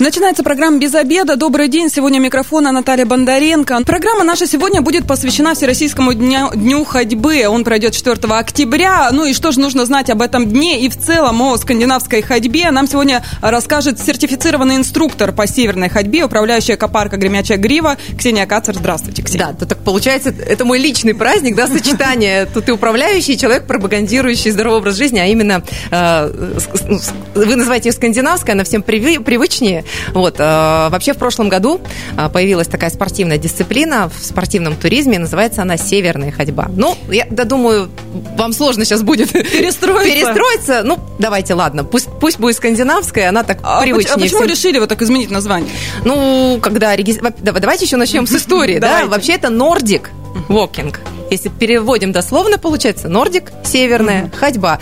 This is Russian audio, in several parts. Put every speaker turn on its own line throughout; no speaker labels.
Начинается программа «Без обеда». Добрый день. Сегодня микрофона Наталья Бондаренко. Программа наша сегодня будет посвящена Всероссийскому дню, дню ходьбы. Он пройдет 4 октября. Ну и что же нужно знать об этом дне и в целом о скандинавской ходьбе? Нам сегодня расскажет сертифицированный инструктор по северной ходьбе, управляющая Копарка Гремячая Грива Ксения Кацер. Здравствуйте, Ксения.
Да, то так получается, это мой личный праздник, да, сочетание. Тут и управляющий человек, пропагандирующий здоровый образ жизни, а именно э, вы называете ее скандинавской, она всем привычнее. Вот. Э, вообще в прошлом году э, появилась такая спортивная дисциплина в спортивном туризме, называется она северная ходьба. Ну, я да, думаю, вам сложно сейчас будет перестроиться. перестроиться. Ну, давайте, ладно, пусть, пусть будет скандинавская, она так а привычнее.
А почему всем. решили вот так изменить название?
Ну, когда Давайте еще начнем с истории, да? Вообще это Nordic Walking. Если переводим дословно, получается Нордик, северная, ходьба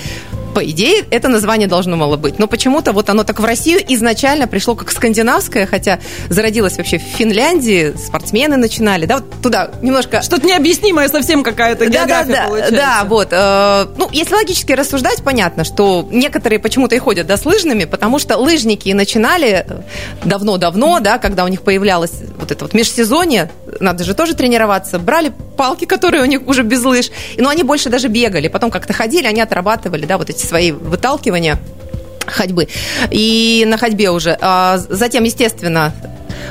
по идее, это название должно было быть. Но почему-то вот оно так в Россию изначально пришло как скандинавское, хотя зародилось вообще в Финляндии, спортсмены начинали, да, вот туда немножко...
Что-то необъяснимое совсем какая-то география
да, да,
получается.
Да, вот. Э, ну, если логически рассуждать, понятно, что некоторые почему-то и ходят, да, с лыжными, потому что лыжники начинали давно-давно, да, когда у них появлялось вот это вот межсезонье, надо же тоже тренироваться, брали палки, которые у них уже без лыж, но они больше даже бегали, потом как-то ходили, они отрабатывали, да, вот эти свои выталкивания ходьбы. И на ходьбе уже. А затем, естественно,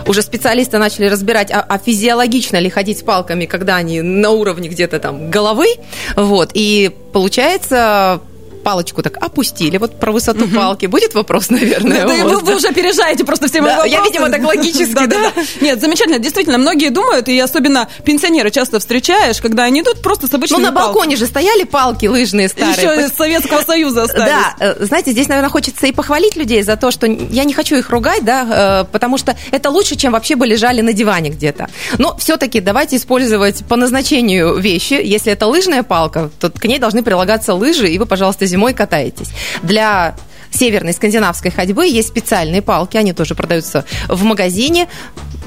уже специалисты начали разбирать, а, а физиологично ли ходить с палками, когда они на уровне где-то там головы. Вот. И получается, палочку так опустили, вот про высоту угу. палки. Будет вопрос, наверное,
да, вы, вы уже опережаете просто все мои да,
вопросы. Я, видимо, так логически, да, да.
Нет, замечательно, действительно, многие думают, и особенно пенсионеры часто встречаешь, когда они идут просто с обычными
Ну, на балконе же стояли палки лыжные старые.
Еще из Советского Союза остались.
Да, э, знаете, здесь, наверное, хочется и похвалить людей за то, что я не хочу их ругать, да, э, потому что это лучше, чем вообще бы лежали на диване где-то. Но все-таки давайте использовать по назначению вещи. Если это лыжная палка, то к ней должны прилагаться лыжи, и вы, пожалуйста, зимой катаетесь. Для северной скандинавской ходьбы есть специальные палки, они тоже продаются в магазине.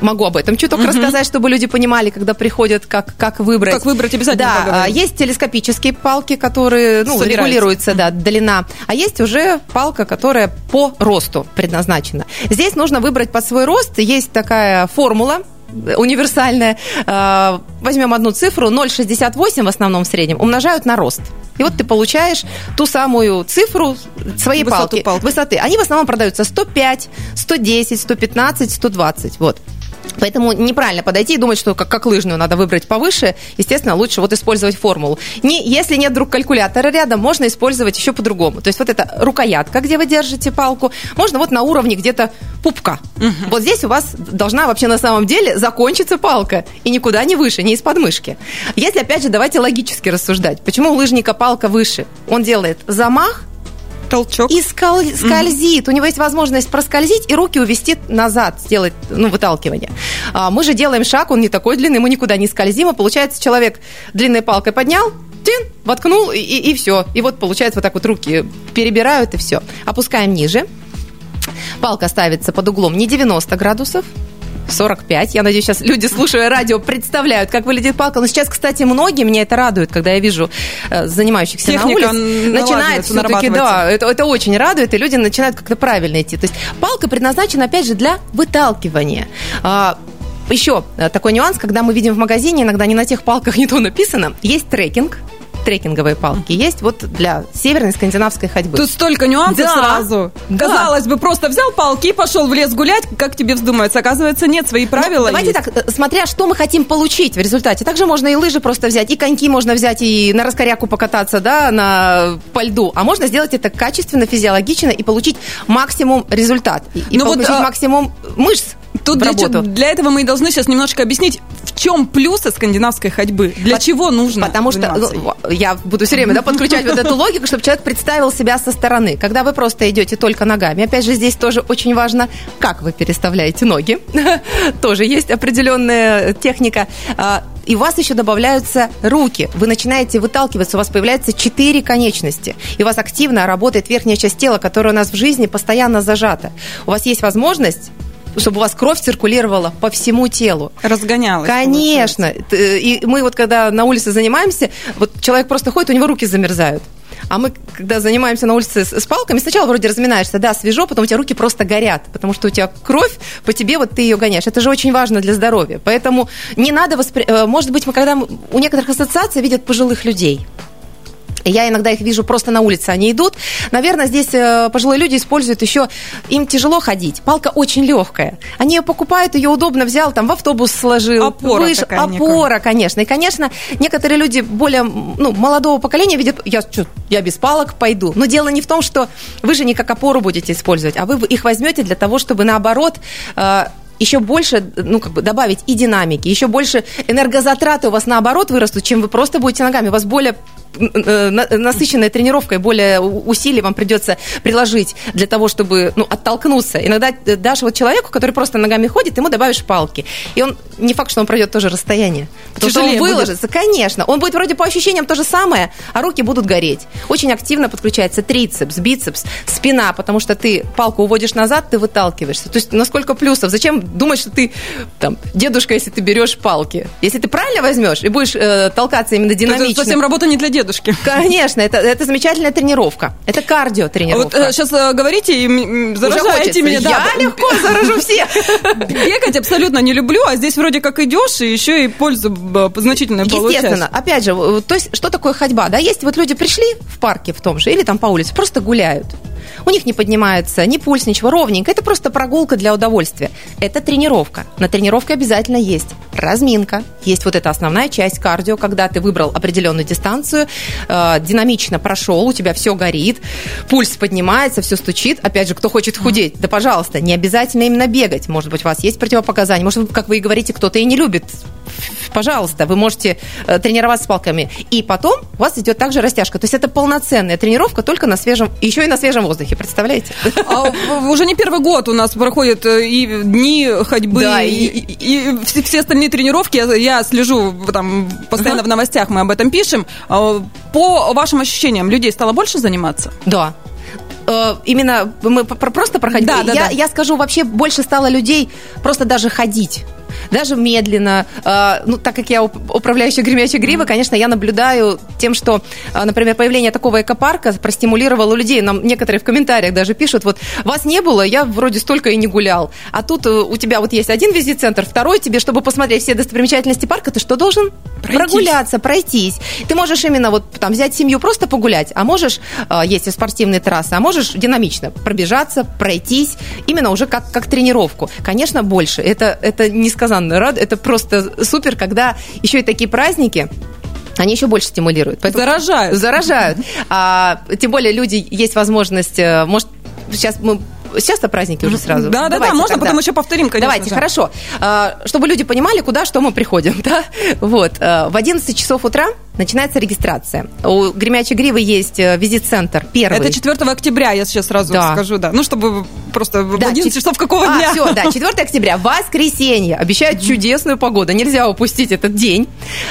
Могу об этом чуток угу. рассказать, чтобы люди понимали, когда приходят, как, как выбрать.
Как выбрать обязательно.
Да, поговорим. есть телескопические палки, которые ну, регулируются, да, длина. А есть уже палка, которая по росту предназначена. Здесь нужно выбрать под свой рост. Есть такая формула, универсальная. А, возьмем одну цифру, 0,68 в основном в среднем, умножают на рост. И вот ты получаешь ту самую цифру своей Высоту палки, палки. Высоты. Они в основном продаются 105, 110, 115, 120. Вот. Поэтому неправильно подойти и думать, что как, как лыжную надо выбрать повыше. Естественно, лучше вот использовать формулу. Не, если нет вдруг калькулятора рядом, можно использовать еще по-другому. То есть вот эта рукоятка, где вы держите палку, можно вот на уровне где-то пупка. Угу. Вот здесь у вас должна вообще на самом деле закончиться палка. И никуда не выше, не из подмышки. Если, опять же, давайте логически рассуждать. Почему у лыжника палка выше? Он делает замах,
толчок.
И скол... скользит. Mm-hmm. У него есть возможность проскользить и руки увести назад, сделать ну, выталкивание. А мы же делаем шаг, он не такой длинный, мы никуда не скользим, и получается, человек длинной палкой поднял, тин, воткнул, и, и, и все. И вот получается вот так вот руки перебирают, и все. Опускаем ниже. Палка ставится под углом не 90 градусов, 45. Я надеюсь, сейчас люди, слушая радио, представляют, как выглядит палка. Но сейчас, кстати, многие, меня это радует, когда я вижу э, занимающихся Техника на улице, начинает все-таки, да, это, это очень радует, и люди начинают как-то правильно идти. То есть палка предназначена, опять же, для выталкивания. А, еще э, такой нюанс, когда мы видим в магазине, иногда не на тех палках не то написано, есть трекинг, трекинговые палки есть вот для северной скандинавской ходьбы.
Тут столько нюансов да. сразу. Да. Казалось бы, просто взял палки и пошел в лес гулять, как тебе вздумается. Оказывается, нет, свои правила
ну, Давайте есть. так, э, смотря что мы хотим получить в результате. Также можно и лыжи просто взять, и коньки можно взять, и на раскоряку покататься, да, на, по льду. А можно сделать это качественно, физиологично и получить максимум результат. И, и ну получить вот, а... максимум мышц
Тут для, для этого мы и должны сейчас немножко объяснить, в чем плюсы скандинавской ходьбы, для По- чего нужно.
Потому что ну, я буду все время да, подключать вот эту логику, чтобы человек представил себя со стороны. Когда вы просто идете только ногами, опять же, здесь тоже очень важно, как вы переставляете ноги. Тоже есть определенная техника а, и у вас еще добавляются руки. Вы начинаете выталкиваться, у вас появляется четыре конечности. И у вас активно работает верхняя часть тела, которая у нас в жизни постоянно зажата. У вас есть возможность чтобы у вас кровь циркулировала по всему телу.
Разгонялась.
Конечно. Получается. И мы вот когда на улице занимаемся, вот человек просто ходит, у него руки замерзают. А мы, когда занимаемся на улице с, с палками, сначала вроде разминаешься, да, свежо, потом у тебя руки просто горят, потому что у тебя кровь по тебе, вот ты ее гоняешь. Это же очень важно для здоровья. Поэтому не надо воспри... Э, может быть, мы когда у некоторых ассоциаций видят пожилых людей. Я иногда их вижу просто на улице, они идут. Наверное, здесь э, пожилые люди используют еще, им тяжело ходить. Палка очень легкая. Они ее покупают, ее удобно взял, там в автобус сложил.
Опора выш... такая
Опора, некая. конечно. И, конечно, некоторые люди более ну, молодого поколения видят, я, что, я без палок пойду. Но дело не в том, что вы же не как опору будете использовать, а вы их возьмете для того, чтобы наоборот э, еще больше, ну, как бы добавить и динамики, еще больше энергозатраты у вас наоборот вырастут, чем вы просто будете ногами. У вас более насыщенная тренировка и более усилий вам придется приложить для того, чтобы ну, оттолкнуться. Иногда даже вот человеку, который просто ногами ходит, ему добавишь палки. И он не факт, что он пройдет тоже расстояние. Потому Тяжелее что он выложится, будет. конечно. Он будет вроде по ощущениям то же самое, а руки будут гореть. Очень активно подключается трицепс, бицепс, спина, потому что ты палку уводишь назад, ты выталкиваешься. То есть насколько плюсов? Зачем думать, что ты там дедушка, если ты берешь палки? Если ты правильно возьмешь и будешь э, толкаться именно динамично. Это
совсем работа не для детей дедушки.
Конечно, это, это замечательная тренировка. Это кардио-тренировка.
Вот э, сейчас э, говорите и заражаете меня.
Да, Я легко заражу всех.
Бегать абсолютно не люблю, а здесь вроде как идешь, и еще и пользу значительную получаешь.
Естественно. Опять же, то есть что такое ходьба? Да, есть вот люди пришли в парке в том же, или там по улице, просто гуляют. У них не поднимается ни пульс, ничего, ровненько. Это просто прогулка для удовольствия. Это тренировка. На тренировке обязательно есть разминка, есть вот эта основная часть кардио, когда ты выбрал определенную дистанцию, э, динамично прошел, у тебя все горит, пульс поднимается, все стучит. Опять же, кто хочет худеть, да пожалуйста, не обязательно именно бегать. Может быть, у вас есть противопоказания, может, как вы и говорите, кто-то и не любит пожалуйста, вы можете э, тренироваться с палками. И потом у вас идет также растяжка. То есть это полноценная тренировка только на свежем, еще и на свежем воздухе, представляете?
А, уже не первый год у нас проходят э, и дни ходьбы, да, и, и, и, и все остальные тренировки. Я, я слежу там постоянно ага. в новостях, мы об этом пишем. А, по вашим ощущениям, людей стало больше заниматься?
Да, э, именно мы просто проходили. Да, да, я, да. я скажу, вообще больше стало людей просто даже ходить даже медленно. А, ну, так как я управляющая гремячей гривы, конечно, я наблюдаю тем, что, а, например, появление такого экопарка простимулировало людей. Нам некоторые в комментариях даже пишут, вот, вас не было, я вроде столько и не гулял. А тут э, у тебя вот есть один визит-центр, второй тебе, чтобы посмотреть все достопримечательности парка, ты что должен? Пройтись. Прогуляться, пройтись. Ты можешь именно вот там взять семью, просто погулять, а можешь, а, есть и спортивные трассы, а можешь динамично пробежаться, пройтись, именно уже как, как тренировку. Конечно, больше. Это, это несказанно несказанно рад. Это просто супер, когда еще и такие праздники они еще больше стимулируют.
Поэтому заражают.
Заражают. А, тем более люди есть возможность, э, может, сейчас мы сейчас-то праздники уже сразу.
Да, да, да, можно тогда. потом еще повторим, конечно.
Давайте, же. хорошо. А, чтобы люди понимали, куда, что мы приходим. Да? Вот. Э, в 11 часов утра начинается регистрация. У Гремячей Гривы есть э, визит-центр первый.
Это 4 октября, я сейчас сразу да. скажу, да. Ну, чтобы просто да, 11 часов какого а, дня?
все, да, 4 октября, воскресенье. Обещают чудесную погоду, нельзя упустить этот день.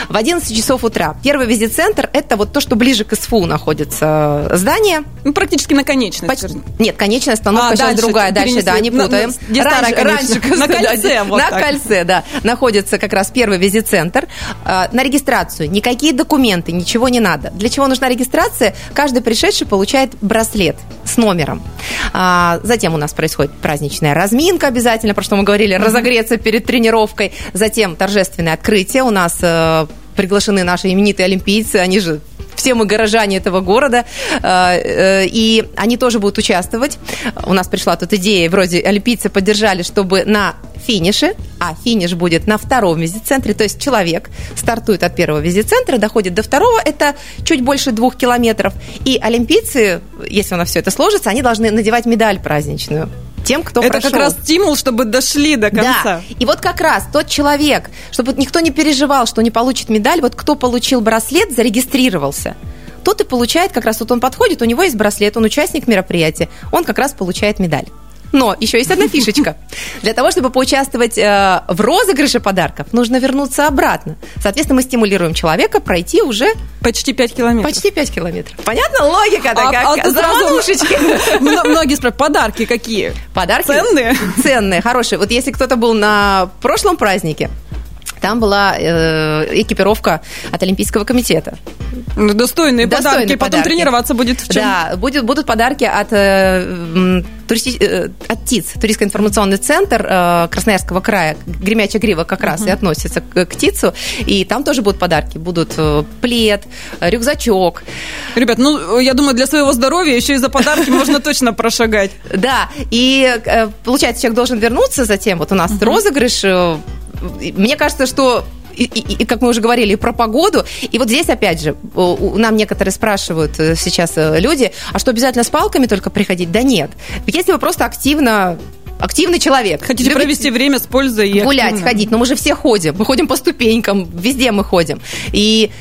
В 11 часов утра. Первый визит-центр – это вот то, что ближе к СФУ находится здание.
Ну, практически на конечность. Поч...
Нет, конечная остановка а, сейчас дальше, другая. Дальше, да, не путаем.
На, раньше, раньше, на кольце.
Вот на так. кольце, да. Находится как раз первый визит-центр. А, на регистрацию никакие документы документы, ничего не надо. Для чего нужна регистрация? Каждый пришедший получает браслет с номером. А, затем у нас происходит праздничная разминка обязательно, про что мы говорили, разогреться перед тренировкой. Затем торжественное открытие. У нас э, приглашены наши именитые олимпийцы, они же все мы горожане этого города, э, э, и они тоже будут участвовать. У нас пришла тут идея, вроде олимпийцы поддержали, чтобы на финише, а финиш будет на втором визит-центре, то есть человек стартует от первого визит-центра, доходит до второго, это чуть больше двух километров, и олимпийцы, если у нас все это сложится, они должны надевать медаль праздничную тем, кто
Это
прошел.
как раз стимул, чтобы дошли до конца.
Да. И вот как раз тот человек, чтобы никто не переживал, что не получит медаль, вот кто получил браслет, зарегистрировался, тот и получает как раз, вот он подходит, у него есть браслет, он участник мероприятия, он как раз получает медаль. Но еще есть одна фишечка. Для того, чтобы поучаствовать э, в розыгрыше подарков, нужно вернуться обратно. Соответственно, мы стимулируем человека пройти уже...
Почти 5 километров.
Почти 5 километров. Понятно? Логика такая.
А, а заманушечки. Многие спрашивают, подарки какие?
Подарки?
Ценные?
Ценные, хорошие. Вот если кто-то был на прошлом празднике, там была э, экипировка от Олимпийского комитета.
Ну, достойные, достойные подарки. Потом подарки. тренироваться будет в чем?
Да, будет, будут подарки от, э, туристи, э, от ТИЦ, туристско-информационный центр э, Красноярского края. Гремячая грива как раз uh-huh. и относится к, к ТИЦу. И там тоже будут подарки. Будут э, плед, рюкзачок.
Ребят, ну, я думаю, для своего здоровья еще и за подарки можно точно прошагать.
Да, и э, получается, человек должен вернуться затем. Вот у нас розыгрыш э, мне кажется, что и, и, и, как мы уже говорили, про погоду. И вот здесь, опять же, нам некоторые спрашивают э, сейчас э, люди, а что обязательно с палками только приходить? Да нет. Если вы просто активно активный человек.
Хотите любите провести время с пользой и
Гулять,
активно.
ходить. Но мы же все ходим. Мы ходим по ступенькам, везде мы ходим. И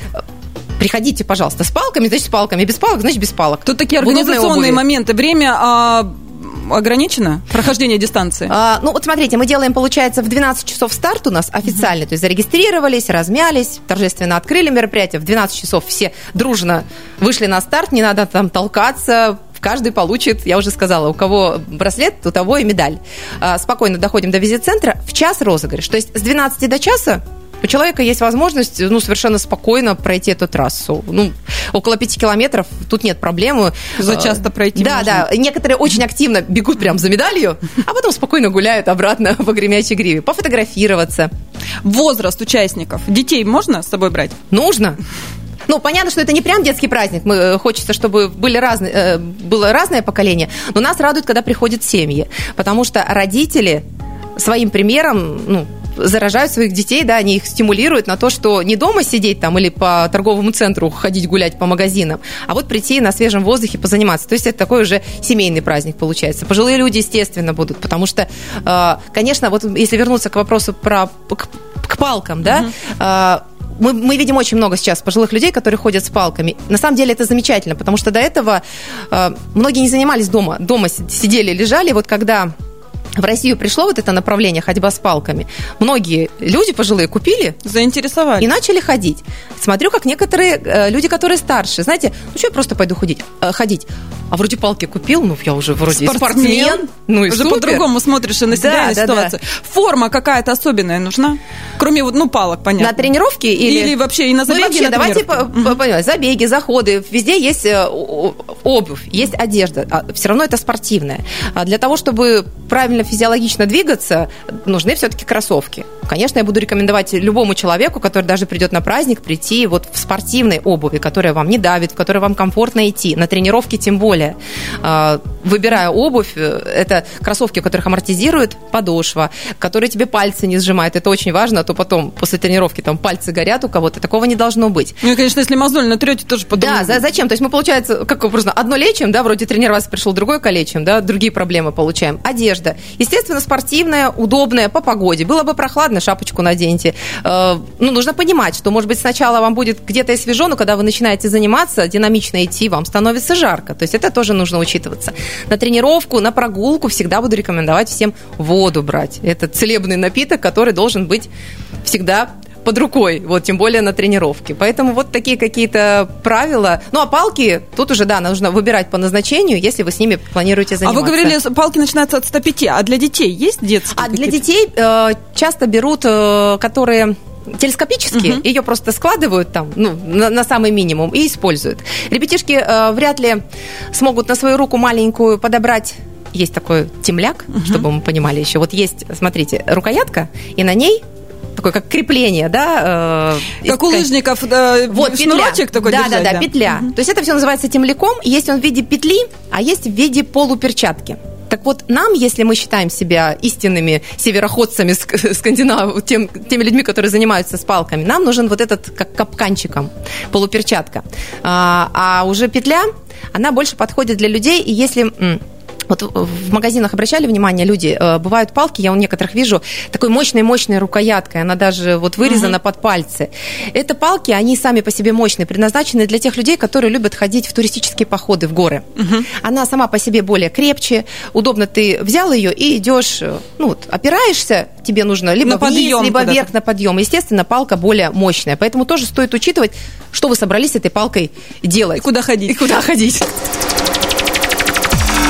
приходите, пожалуйста, с палками, значит, с палками. Без палок, значит, без палок.
Тут такие организационные моменты. Время а, ограничено прохождение дистанции?
А, ну, вот смотрите, мы делаем, получается, в 12 часов старт у нас официальный, uh-huh. то есть зарегистрировались, размялись, торжественно открыли мероприятие, в 12 часов все дружно вышли на старт, не надо там толкаться, каждый получит, я уже сказала, у кого браслет, у того и медаль. А, спокойно доходим до визит-центра, в час розыгрыш, то есть с 12 до часа у человека есть возможность ну, совершенно спокойно пройти эту трассу. Ну, около пяти километров, тут нет проблемы.
За часто пройти
Да, можно. да. Некоторые очень активно бегут прям за медалью, а потом спокойно гуляют обратно по гремячей гриве. Пофотографироваться.
Возраст участников. Детей можно с собой брать?
Нужно. Ну, понятно, что это не прям детский праздник. Мы, э, хочется, чтобы были разные, э, было разное поколение. Но нас радует, когда приходят семьи. Потому что родители своим примером ну, заражают своих детей, да, они их стимулируют на то, что не дома сидеть там или по торговому центру ходить гулять по магазинам, а вот прийти на свежем воздухе позаниматься. То есть это такой уже семейный праздник получается. Пожилые люди, естественно, будут, потому что, э, конечно, вот если вернуться к вопросу про к, к палкам, да, mm мы, мы видим очень много сейчас пожилых людей, которые ходят с палками. На самом деле это замечательно, потому что до этого э, многие не занимались дома. Дома сидели, лежали. Вот когда в Россию пришло вот это направление ходьба с палками. Многие люди пожилые купили.
Заинтересовали.
И начали ходить. Смотрю, как некоторые э, люди, которые старше, знаете, ну что я просто пойду ходить, э, ходить. А вроде палки купил, ну я уже вроде спортсмен. спортсмен
ну и Уже по-другому смотришь и на себя, да, и на да, ситуацию. Да. Форма какая-то особенная нужна? Кроме вот, ну, палок, понятно.
На тренировке или...
Или вообще и на забеге, ну, вообще,
на давайте по, забеги, заходы. Везде есть э, обувь, есть одежда. А все равно это спортивная. А для того, чтобы правильно физиологично двигаться, нужны все-таки кроссовки. Конечно, я буду рекомендовать любому человеку, который даже придет на праздник, прийти вот в спортивной обуви, которая вам не давит, в которой вам комфортно идти. На тренировке тем более. А, выбирая обувь, э, это кроссовки, у которых амортизирует подошва, которые тебе пальцы не сжимают. Это очень важно, а то потом после тренировки там пальцы горят у кого-то. Такого не должно быть.
Ну, и, конечно, если мозоль натрете, тоже
потом... Да, зачем? То есть мы, получается, как образно, одно лечим, да, вроде тренироваться пришел, другой калечим, да, другие проблемы получаем. Одежда. Естественно, спортивная, удобная, по погоде. Было бы прохладно, шапочку наденьте. Э, ну, нужно понимать, что, может быть, сначала вам будет где-то и свежо, но когда вы начинаете заниматься, динамично идти, вам становится жарко. То есть это тоже нужно учитываться. На тренировку, на прогулку всегда буду рекомендовать всем воду брать. Это целебный напиток, который должен быть всегда под рукой, вот, тем более на тренировке. Поэтому вот такие какие-то правила. Ну, а палки, тут уже, да, нужно выбирать по назначению, если вы с ними планируете заниматься.
А вы говорили, палки начинаются от 105, а для детей есть детские?
А для детей э, часто берут, э, которые телескопические, угу. ее просто складывают там, ну, на, на самый минимум и используют. Ребятишки э, вряд ли смогут на свою руку маленькую подобрать есть такой темляк, угу. чтобы мы понимали еще. Вот есть, смотрите, рукоятка, и на ней такое как крепление, да?
Э, как у лыжников да,
вот,
шнурочек такой
Да,
держать,
да, да, петля. Угу. То есть это все называется темляком. Есть он в виде петли, а есть в виде полуперчатки. Так вот, нам, если мы считаем себя истинными североходцами, скандинав, тем, теми людьми, которые занимаются с палками, нам нужен вот этот как капканчиком, полуперчатка. А, а уже петля, она больше подходит для людей, и если Вот в магазинах обращали внимание люди, э, бывают палки, я у некоторых вижу, такой мощной-мощной рукояткой, она даже вот вырезана uh-huh. под пальцы. Это палки, они сами по себе мощные, предназначены для тех людей, которые любят ходить в туристические походы в горы. Uh-huh. Она сама по себе более крепче, удобно ты взял ее и идешь, э, ну вот, опираешься, тебе нужно либо на вниз, подъем либо вверх на подъем. Естественно, палка более мощная, поэтому тоже стоит учитывать, что вы собрались с этой палкой делать. И
куда ходить. И
куда ходить.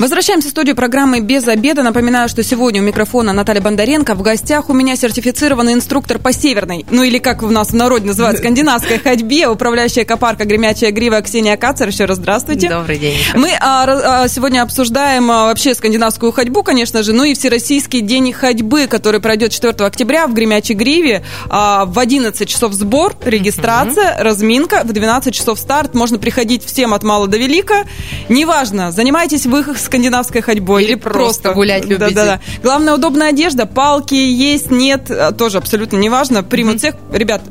Возвращаемся в студию программы «Без обеда». Напоминаю, что сегодня у микрофона Наталья Бондаренко. В гостях у меня сертифицированный инструктор по северной, ну или как у нас в народе называют, скандинавской ходьбе, управляющая экопарка «Гремячая грива» Ксения Кацер. Еще раз здравствуйте.
Добрый день.
Мы а, а, сегодня обсуждаем а, вообще скандинавскую ходьбу, конечно же, ну и Всероссийский день ходьбы, который пройдет 4 октября в Гремячей гриве. А, в 11 часов сбор, регистрация, mm-hmm. разминка, в 12 часов старт. Можно приходить всем от мала до велика. Неважно, занимаетесь вы скандинавской ходьбой или, или
просто, гулять любите.
Да, да, да. Главное, удобная одежда, палки есть, нет, а, тоже абсолютно неважно. Примут mm-hmm. всех. Ребят,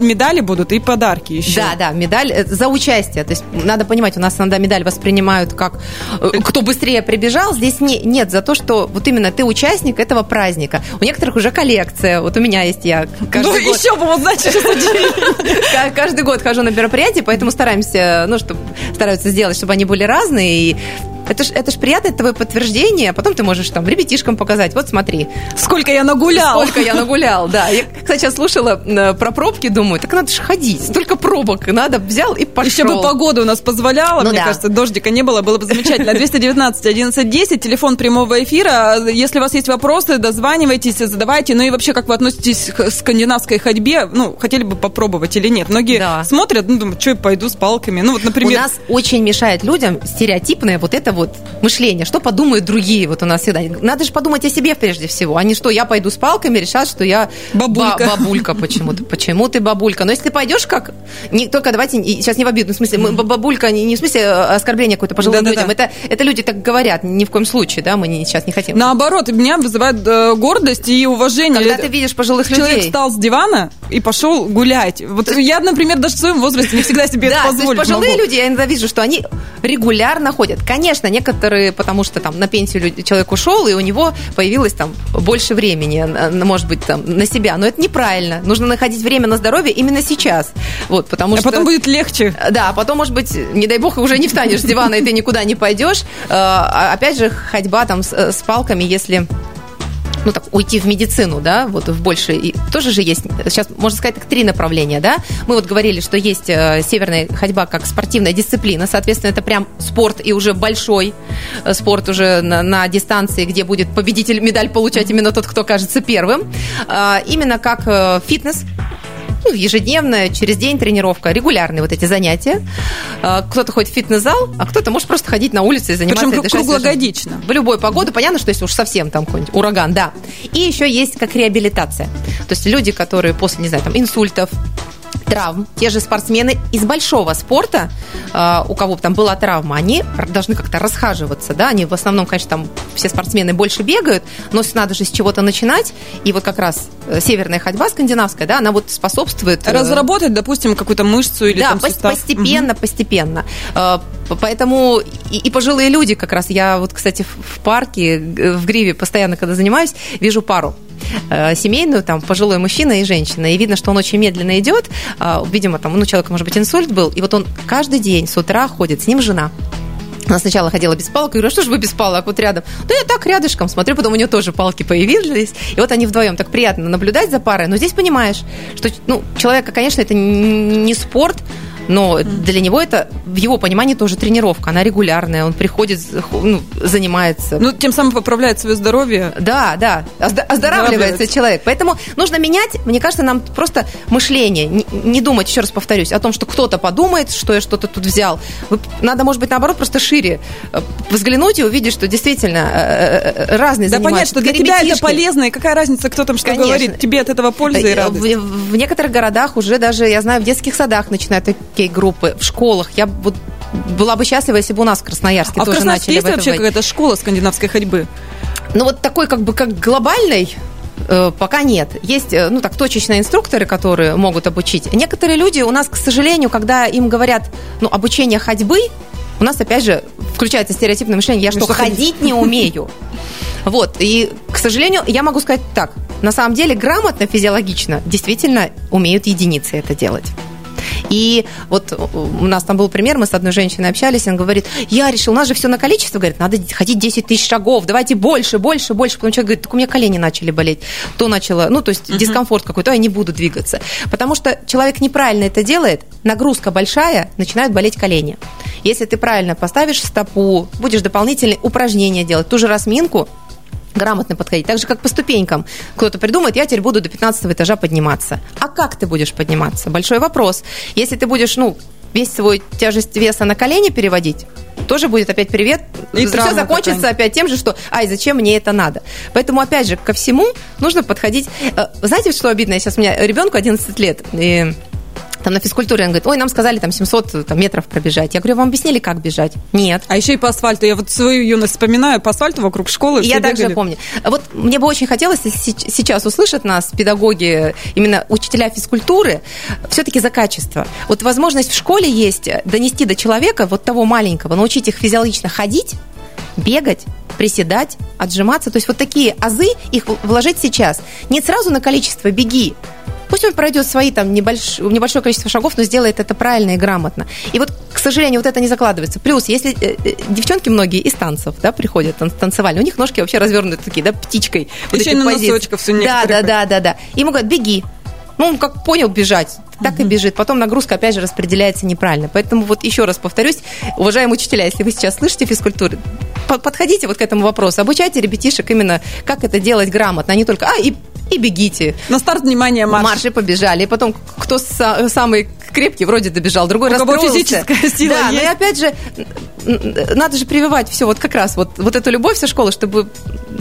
медали будут и подарки еще.
Да, да, медаль э, за участие. То есть надо понимать, у нас иногда медаль воспринимают как э, кто быстрее прибежал. Здесь не, нет, за то, что вот именно ты участник этого праздника. У некоторых уже коллекция. Вот у меня есть я
каждый ну, год... еще бы, вот, значит,
Каждый год хожу на мероприятия, поэтому стараемся, ну, чтобы стараются сделать, чтобы они были разные. И это ж, это ж приятное твое подтверждение, а потом ты можешь там ребятишкам показать. Вот смотри.
Сколько я нагулял.
Сколько я нагулял, да. Я, кстати, сейчас слушала э, про пробки, думаю, так надо же ходить. Столько пробок, надо взял и пошел.
Еще бы погода у нас позволяла, ну, мне да. кажется, дождика не было, было бы замечательно. 219 11 10, телефон прямого эфира. Если у вас есть вопросы, дозванивайтесь, задавайте. Ну и вообще, как вы относитесь к скандинавской ходьбе? Ну, хотели бы попробовать или нет? Многие да. смотрят, ну, думают, что я пойду с палками. Ну, вот, например...
У нас очень мешает людям стереотипное вот это вот мышление, что подумают другие, вот у нас всегда. Надо же подумать о себе прежде всего, а не что я пойду с палками, решат, что я
бабулька,
бабулька почему-то. Почему ты бабулька? Но если ты пойдешь как... Не, только давайте, сейчас не в обидном смысле, мы, бабулька не, не в смысле э, оскорбления какое-то пожилым да, людям, да, да. Это, это люди так говорят, ни в коем случае, да, мы не, сейчас не хотим.
Наоборот, меня вызывает э, гордость и уважение.
Когда ты видишь пожилых
Человек
людей.
Человек встал с дивана и пошел гулять. Вот я, например, даже в своем возрасте не всегда себе
да,
это
то есть пожилые люди, я иногда вижу, что они регулярно ходят. Конечно, некоторые потому что там на пенсию человек ушел, и у него появилось там больше времени, может быть, там на себя. Но это неправильно. Нужно находить время на здоровье именно сейчас. Вот, потому а
что... потом будет легче.
Да, потом, может быть, не дай бог, уже не встанешь с дивана, и ты никуда не пойдешь. А, опять же, ходьба там с, с палками, если ну так, уйти в медицину, да, вот в больше, и тоже же есть, сейчас можно сказать, так, три направления, да. Мы вот говорили, что есть э, северная ходьба как спортивная дисциплина, соответственно, это прям спорт и уже большой э, спорт уже на, на дистанции, где будет победитель медаль получать именно тот, кто кажется первым. Э, именно как э, фитнес, ну, ежедневная, через день тренировка, регулярные вот эти занятия. А, кто-то ходит в фитнес-зал, а кто-то может просто ходить на улице и заниматься.
Причем круглогодично.
В любую погоду. Понятно, что если уж совсем там какой-нибудь ураган, да. И еще есть как реабилитация. То есть люди, которые после, не знаю, там, инсультов, травм, те же спортсмены из большого спорта, э, у кого там была травма, они должны как-то расхаживаться, да, они в основном, конечно, там все спортсмены больше бегают, но надо же с чего-то начинать, и вот как раз э, северная ходьба скандинавская, да, она вот способствует...
Э, Разработать, допустим, какую-то мышцу или
да,
там сустав.
постепенно, угу. постепенно. Поэтому и, и пожилые люди как раз, я вот, кстати, в парке, в Гриве постоянно, когда занимаюсь, вижу пару Э, семейную, там, пожилой мужчина и женщина, и видно, что он очень медленно идет, а, видимо, там, ну, человек, может быть, инсульт был, и вот он каждый день с утра ходит, с ним жена, она сначала ходила без палок, я говорю, а что же вы без палок вот рядом? Да я так рядышком смотрю, потом у нее тоже палки появились. И вот они вдвоем так приятно наблюдать за парой. Но здесь понимаешь, что ну, человека, конечно, это не спорт, но для него это, в его понимании, тоже тренировка. Она регулярная, он приходит, ну, занимается.
Ну, тем самым поправляет свое здоровье.
Да, да, оздоравливается человек. Поэтому нужно менять, мне кажется, нам просто мышление. Не, думать, еще раз повторюсь, о том, что кто-то подумает, что я что-то тут взял. Надо, может быть, наоборот, просто шире э, взглянуть и увидеть, что действительно э, э, разные
Да понять, что для тебя это полезно, и какая разница, кто там что Конечно. говорит. Тебе от этого польза и радость.
В, в некоторых городах уже даже, я знаю, в детских садах начинают хоккей-группы в школах. Я вот была бы счастлива, если бы у нас в Красноярске
а
тоже
в
начали
есть вообще какая-то школа скандинавской ходьбы?
Ну вот такой как бы как глобальной Э, пока нет. Есть, э, ну так, точечные инструкторы, которые могут обучить. Некоторые люди у нас, к сожалению, когда им говорят, ну, обучение ходьбы, у нас, опять же, включается стереотипное мышление, я ну, что, что ходить не умею. Вот, и, к сожалению, я могу сказать так, на самом деле грамотно, физиологично, действительно умеют единицы это делать. И вот у нас там был пример, мы с одной женщиной общались, и он говорит, я решил, у нас же все на количество, говорит, надо ходить 10 тысяч шагов, давайте больше, больше, больше. Потом человек говорит, так у меня колени начали болеть, то начало, ну, то есть uh-huh. дискомфорт какой-то, я не буду двигаться. Потому что человек неправильно это делает, нагрузка большая, начинают болеть колени. Если ты правильно поставишь стопу, будешь дополнительные упражнения делать, ту же разминку, грамотно подходить. Так же, как по ступенькам. Кто-то придумает, я теперь буду до 15 этажа подниматься. А как ты будешь подниматься? Большой вопрос. Если ты будешь, ну, весь свой тяжесть веса на колени переводить, тоже будет опять привет. И все закончится опять тем же, что ай, зачем мне это надо. Поэтому, опять же, ко всему нужно подходить. Э, знаете, что обидно? Сейчас у меня ребенку 11 лет, и там на физкультуре он говорит, ой, нам сказали там 700 там, метров пробежать. Я говорю, вам объяснили, как бежать? Нет.
А еще и по асфальту. Я вот свою юность вспоминаю, по асфальту вокруг школы
Я бегали. также помню. Вот мне бы очень хотелось, сейчас услышат нас педагоги, именно учителя физкультуры, все-таки за качество. Вот возможность в школе есть донести до человека, вот того маленького, научить их физиологично ходить, бегать, приседать, отжиматься. То есть вот такие азы их вложить сейчас. Не сразу на количество беги, Пусть он пройдет свои там небольш... небольшое количество шагов, но сделает это правильно и грамотно. И вот, к сожалению, вот это не закладывается. Плюс, если э, э, девчонки многие из танцев, да, приходят танцевали, у них ножки вообще развернуты такие, да, птичкой.
Еще вот на носочках все
Да, да, да, да, да. Ему говорят, беги. Ну, он как понял бежать, так угу. и бежит. Потом нагрузка, опять же, распределяется неправильно. Поэтому вот еще раз повторюсь, уважаемые учителя, если вы сейчас слышите физкультуру, подходите вот к этому вопросу, обучайте ребятишек именно, как это делать грамотно, а не только, а, и и бегите.
На старт, внимание, марш.
Марши побежали. И потом, кто самый крепкий, вроде добежал, другой раз
физическая сила
Да, есть. но и опять же, надо же прививать все вот как раз вот, вот эту любовь со школы, чтобы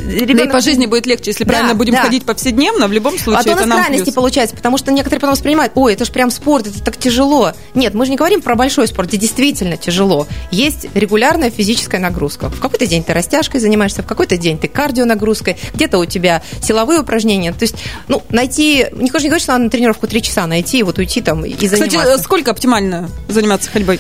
ребенок... Да и по жизни будет легче, если да, правильно будем да. ходить повседневно, в любом случае
А то
это
у нас крайности плюс. получается, потому что некоторые потом воспринимают, ой, это же прям спорт, это так тяжело. Нет, мы же не говорим про большой спорт, где действительно тяжело. Есть регулярная физическая нагрузка. В какой-то день ты растяжкой занимаешься, в какой-то день ты кардионагрузкой, где-то у тебя силовые упражнения. То есть, ну, найти, никто же не говорит, что надо на тренировку три часа найти, вот уйти там и заниматься.
Кстати, сколько оптимально заниматься ходьбой?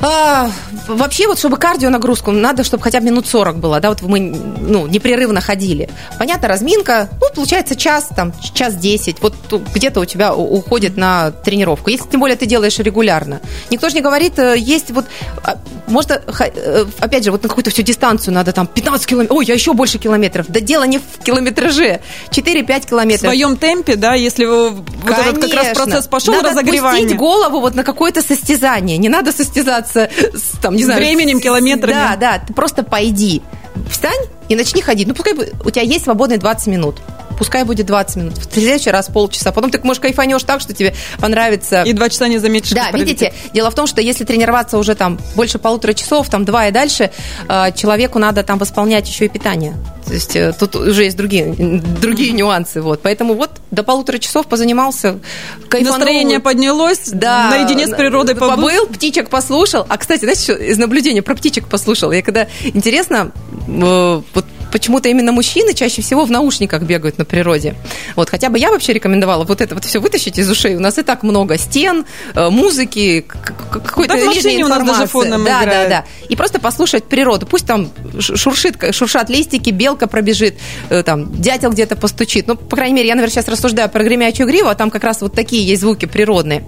А, вообще, вот чтобы кардио нагрузку, надо, чтобы хотя бы минут 40 было, да, вот мы ну, непрерывно ходили. Понятно, разминка, ну, получается час, там, час 10, вот где-то у тебя уходит на тренировку. Если тем более ты делаешь регулярно. Никто же не говорит, э, есть вот, а, может, э, опять же, вот на какую-то всю дистанцию надо там 15 километров, ой, я еще больше километров. Да дело не в километраже, 4-5 километров. В
своем темпе, да, если вот Конечно. этот как раз процесс пошел,
надо
разогревание.
Надо голову вот на какое-то состязание, не надо состязаться заниматься с, там, не знаю,
временем, километрами.
Да, да, ты просто пойди, встань и начни ходить. Ну, пускай у тебя есть свободные 20 минут пускай будет 20 минут, в следующий раз полчаса. Потом ты, может, кайфанешь так, что тебе понравится.
И два часа не заметишь.
Да, видите, дело в том, что если тренироваться уже там больше полутора часов, там два и дальше, э, человеку надо там восполнять еще и питание. То есть э, тут уже есть другие, другие нюансы. Вот. Поэтому вот до полутора часов позанимался,
кайфанул. Настроение поднялось, да, наедине с природой побыл. побыл.
птичек послушал. А, кстати, знаете, что из наблюдения про птичек послушал? Я когда, интересно, э, вот почему-то именно мужчины чаще всего в наушниках бегают на природе. Вот, хотя бы я вообще рекомендовала вот это вот все вытащить из ушей. У нас и так много стен, э, музыки, какой-то да, лишней информации. У нас даже фоном да, играет. да, да. И просто послушать природу. Пусть там шуршит, шуршат листики, белка пробежит, э, там дятел где-то постучит. Ну, по крайней мере, я, наверное, сейчас рассуждаю про гремячую гриву, а там как раз вот такие есть звуки природные.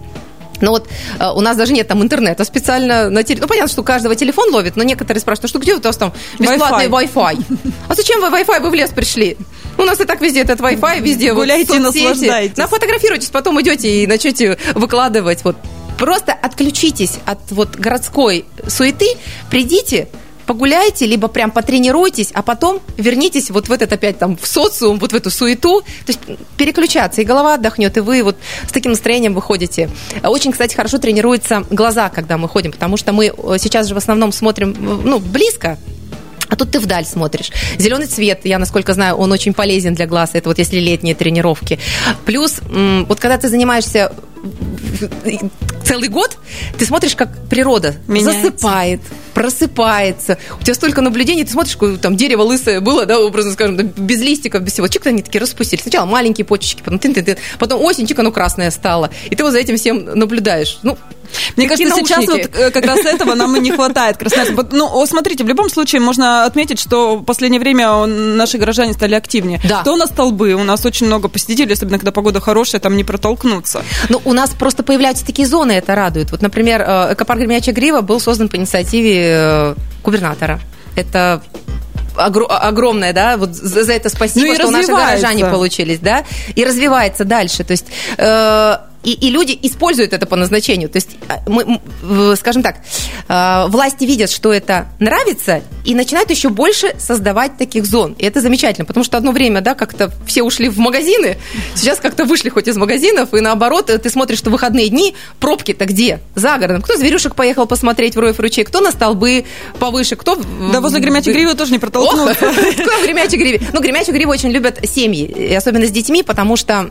Но вот э, у нас даже нет там интернета специально на телефоне. Ну, понятно, что у каждого телефон ловит, но некоторые спрашивают, ну что где у вас там бесплатный Wi-Fi? А зачем вы Wi-Fi, вы в лес пришли? У нас и так везде этот Wi-Fi, везде
Гуляйте, вот, наслаждайтесь.
Нафотографируйтесь, потом идете и начнете выкладывать. Вот. Просто отключитесь от вот городской суеты, придите, погуляйте, либо прям потренируйтесь, а потом вернитесь вот в этот опять там в социум, вот в эту суету. То есть переключаться, и голова отдохнет, и вы вот с таким настроением выходите. Очень, кстати, хорошо тренируются глаза, когда мы ходим, потому что мы э, сейчас же в основном смотрим ну, близко, а тут ты вдаль смотришь. Зеленый цвет, я насколько знаю, он очень полезен для глаз. Это вот если летние тренировки. Плюс, вот когда ты занимаешься целый год, ты смотришь, как природа Меняется. засыпает, просыпается. У тебя столько наблюдений, ты смотришь, там дерево лысое было, да, образно скажем, без листиков, без всего. Чик, они такие распустили. Сначала маленькие почечки, потом, ты, ты, ты, потом осень, чик, оно красное стало. И ты вот за этим всем наблюдаешь. Ну,
мне кажется, наушники? сейчас вот э, как раз этого нам и не хватает. Красноярск. Ну, смотрите, в любом случае можно отметить, что в последнее время наши горожане стали активнее. Да. То у нас столбы, у нас очень много посетителей, особенно когда погода хорошая, там не протолкнуться.
Ну, у нас просто появляются такие зоны, это радует. Вот, например, э, экопарк Гремячая Грива был создан по инициативе э, губернатора. Это огромное, да, вот за, это спасибо, ну что наши горожане получились, да, и развивается дальше. То есть и, и люди используют это по назначению. То есть, а, мы, скажем так, а, власти видят, что это нравится, и начинают еще больше создавать таких зон. И это замечательно, потому что одно время, да, как-то все ушли в магазины, сейчас как-то вышли хоть из магазинов, и наоборот, ты смотришь, что выходные дни, пробки-то где? За городом. Кто зверюшек поехал посмотреть в Роев ручей, кто на столбы повыше, кто...
Да возле Гремячей Гривы тоже не протолкнуться.
Кто в Гремячей Гриве? Ну, Гремячую Гриву очень любят семьи, особенно с детьми, потому что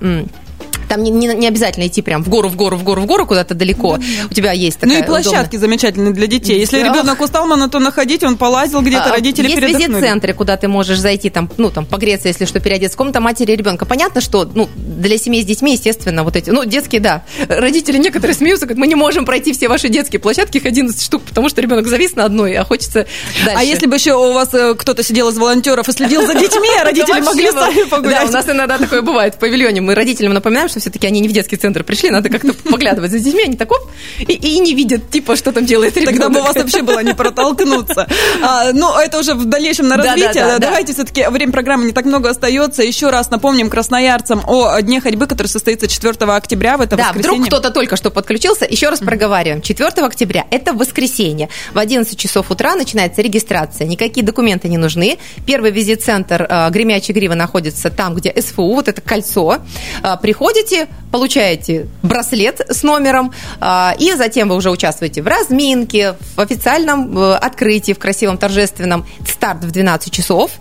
там не, не, не обязательно идти прям в гору, в гору, в гору, в гору куда-то далеко. У тебя есть такая
Ну и площадки удобная... замечательные для детей. Если ребенок устал, на то находить, он полазил где-то, а, родители
Есть визит-центры, куда ты можешь зайти, там, ну, там, погреться, если что, переодеться. Комната матери и ребенка. Понятно, что, ну, для семей с детьми, естественно, вот эти, ну, детские, да. Родители некоторые смеются, говорят, мы не можем пройти все ваши детские площадки, их 11 штук, потому что ребенок завис на одной, а хочется дальше.
А если бы еще у вас э, кто-то сидел из волонтеров и следил за детьми, а родители могли сами погулять?
Да, у нас иногда такое бывает в павильоне. Мы родителям напоминаем, что все-таки они не в детский центр пришли, надо как-то поглядывать за детьми, они таков и, и не видят, типа, что там делает ребенок.
Тогда бы у вас вообще было не протолкнуться. А, ну, это уже в дальнейшем на развитие. Да, да, да, Давайте все-таки, время программы не так много остается. Еще раз напомним красноярцам о Дне ходьбы, который состоится 4 октября в это
да,
воскресенье.
вдруг кто-то только что подключился. Еще раз проговариваем. 4 октября – это воскресенье. В 11 часов утра начинается регистрация. Никакие документы не нужны. Первый визит-центр э, Гремячей Гривы находится там, где СФУ, вот это кольцо. Э, приходите, получаете браслет с номером, а, и затем вы уже участвуете в разминке, в официальном э, открытии, в красивом торжественном. Старт в 12 часов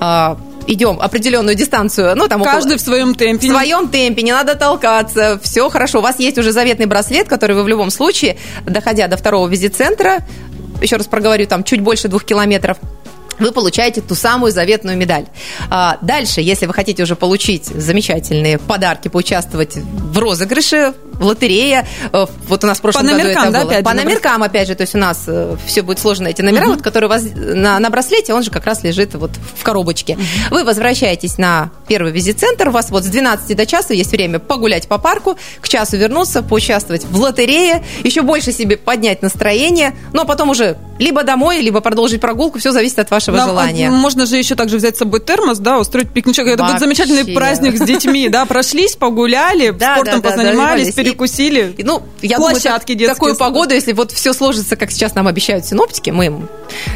а, идем определенную дистанцию, ну там
каждый около... в своем темпе,
в своем темпе, не надо толкаться, все хорошо. У вас есть уже заветный браслет, который вы в любом случае, доходя до второго визит-центра, еще раз проговорю, там чуть больше двух километров, вы получаете ту самую заветную медаль. А, дальше, если вы хотите уже получить замечательные подарки, поучаствовать в розыгрыше, в лотерее, э, вот у нас в прошлом
По
году
это
да,
было. Опять
По номеркам, опять же, то есть у нас э, все будет сложно эти номера, угу. вот, которые у вас на, на браслете, он же как раз лежит вот в коробочке. Угу. Вы возвращаетесь на первый визит-центр, у вас вот с 12 до часа есть время погулять по парку, к часу вернуться, поучаствовать в лотерее, еще больше себе поднять настроение, ну а потом уже либо домой, либо продолжить прогулку, все зависит от вашего Нам, желания.
Можно же еще также взять с собой термос, да, устроить пикничок. Это будет замечательный праздник с детьми, да, прошлись, погуляли, спортом позанимались, перекусили.
Ну, я Площадки думаю, такую погоду, если вот все сложится, как сейчас нам обещают синоптики, мы им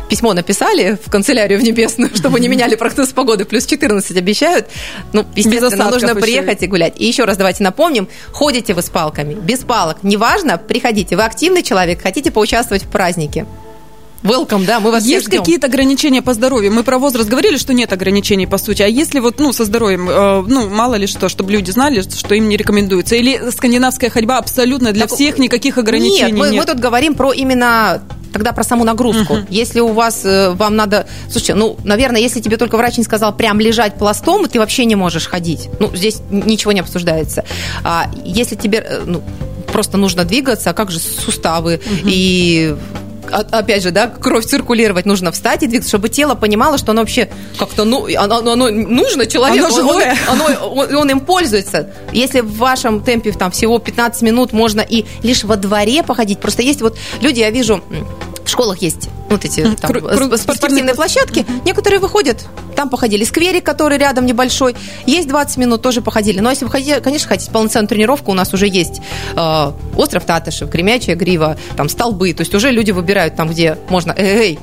письмо написали в канцелярию в небесную, чтобы не меняли прогноз погоды, плюс 14 обещают. Ну, естественно, нужно приехать и гулять. И еще раз давайте напомним, ходите вы с палками, без палок, неважно, приходите. Вы активный человек, хотите поучаствовать в празднике. Welcome, да, мы вас
Есть какие-то ограничения по здоровью? Мы про возраст говорили, что нет ограничений по сути. А если вот, ну, со здоровьем, э, ну, мало ли что, чтобы люди знали, что им не рекомендуется? Или скандинавская ходьба абсолютно для так, всех, никаких ограничений
нет? Мы, нет? мы тут говорим про именно тогда про саму нагрузку. Uh-huh. Если у вас, э, вам надо... Слушайте, ну, наверное, если тебе только врач не сказал прям лежать пластом, ты вообще не можешь ходить. Ну, здесь ничего не обсуждается. А если тебе, э, ну, просто нужно двигаться, а как же суставы uh-huh. и опять же, да, кровь циркулировать, нужно встать и двигаться, чтобы тело понимало, что оно вообще как-то, ну, оно, оно нужно человеку.
Оно живое.
Оно, он, он им пользуется. Если в вашем темпе там всего 15 минут можно и лишь во дворе походить, просто есть вот люди, я вижу, в школах есть вот эти там, Кру- спортивные площадки. Некоторые выходят, там походили. Скверик, который рядом небольшой, есть 20 минут, тоже походили. Но если вы хотите, конечно, хотите полноценную тренировку, у нас уже есть э, остров Татышев, Кремячая грива, там столбы. То есть уже люди выбирают там, где можно эй,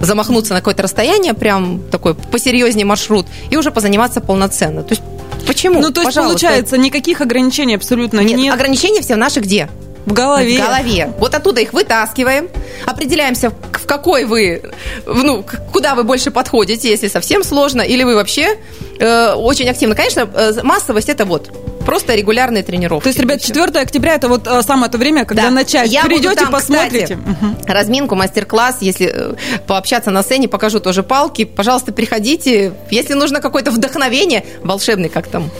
замахнуться на какое-то расстояние, прям такой посерьезнее маршрут, и уже позаниматься полноценно. То есть Почему?
Ну, то есть, Пожалуйста. получается, никаких ограничений абсолютно нет.
Нет, ограничения все наши где?
В голове.
В голове. Вот оттуда их вытаскиваем, определяемся, в какой вы, ну, куда вы больше подходите, если совсем сложно, или вы вообще э, очень активно. Конечно, э, массовость это вот просто регулярные тренировки.
То есть, ребят, 4 октября это вот э, самое то время, когда да. начать. Я Придете, там, посмотрите. Кстати,
угу. Разминку, мастер-класс, если э, пообщаться на сцене, покажу тоже палки. Пожалуйста, приходите. Если нужно какое-то вдохновение, волшебный, как там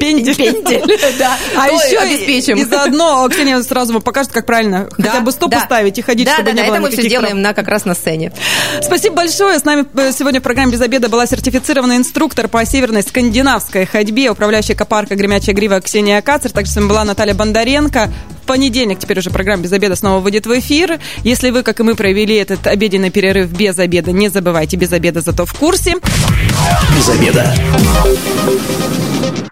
пендель.
Пендель, да.
А еще обеспечим. И заодно Ксения сразу вам покажет, как правильно хотя бы стоп поставить и ходить, чтобы не было
это мы все делаем на как раз на сцене.
Спасибо большое. С нами э, сегодня в программе «Без обеда» была сертифицированный инструктор по северной скандинавской ходьбе, управляющая экопарка «Гремячая грива» Ксения Кацер. Также с вами была Наталья Бондаренко. В понедельник теперь уже программа «Без обеда» снова выйдет в эфир. Если вы, как и мы, провели этот обеденный перерыв без обеда, не забывайте, без обеда зато в курсе.
Без обеда.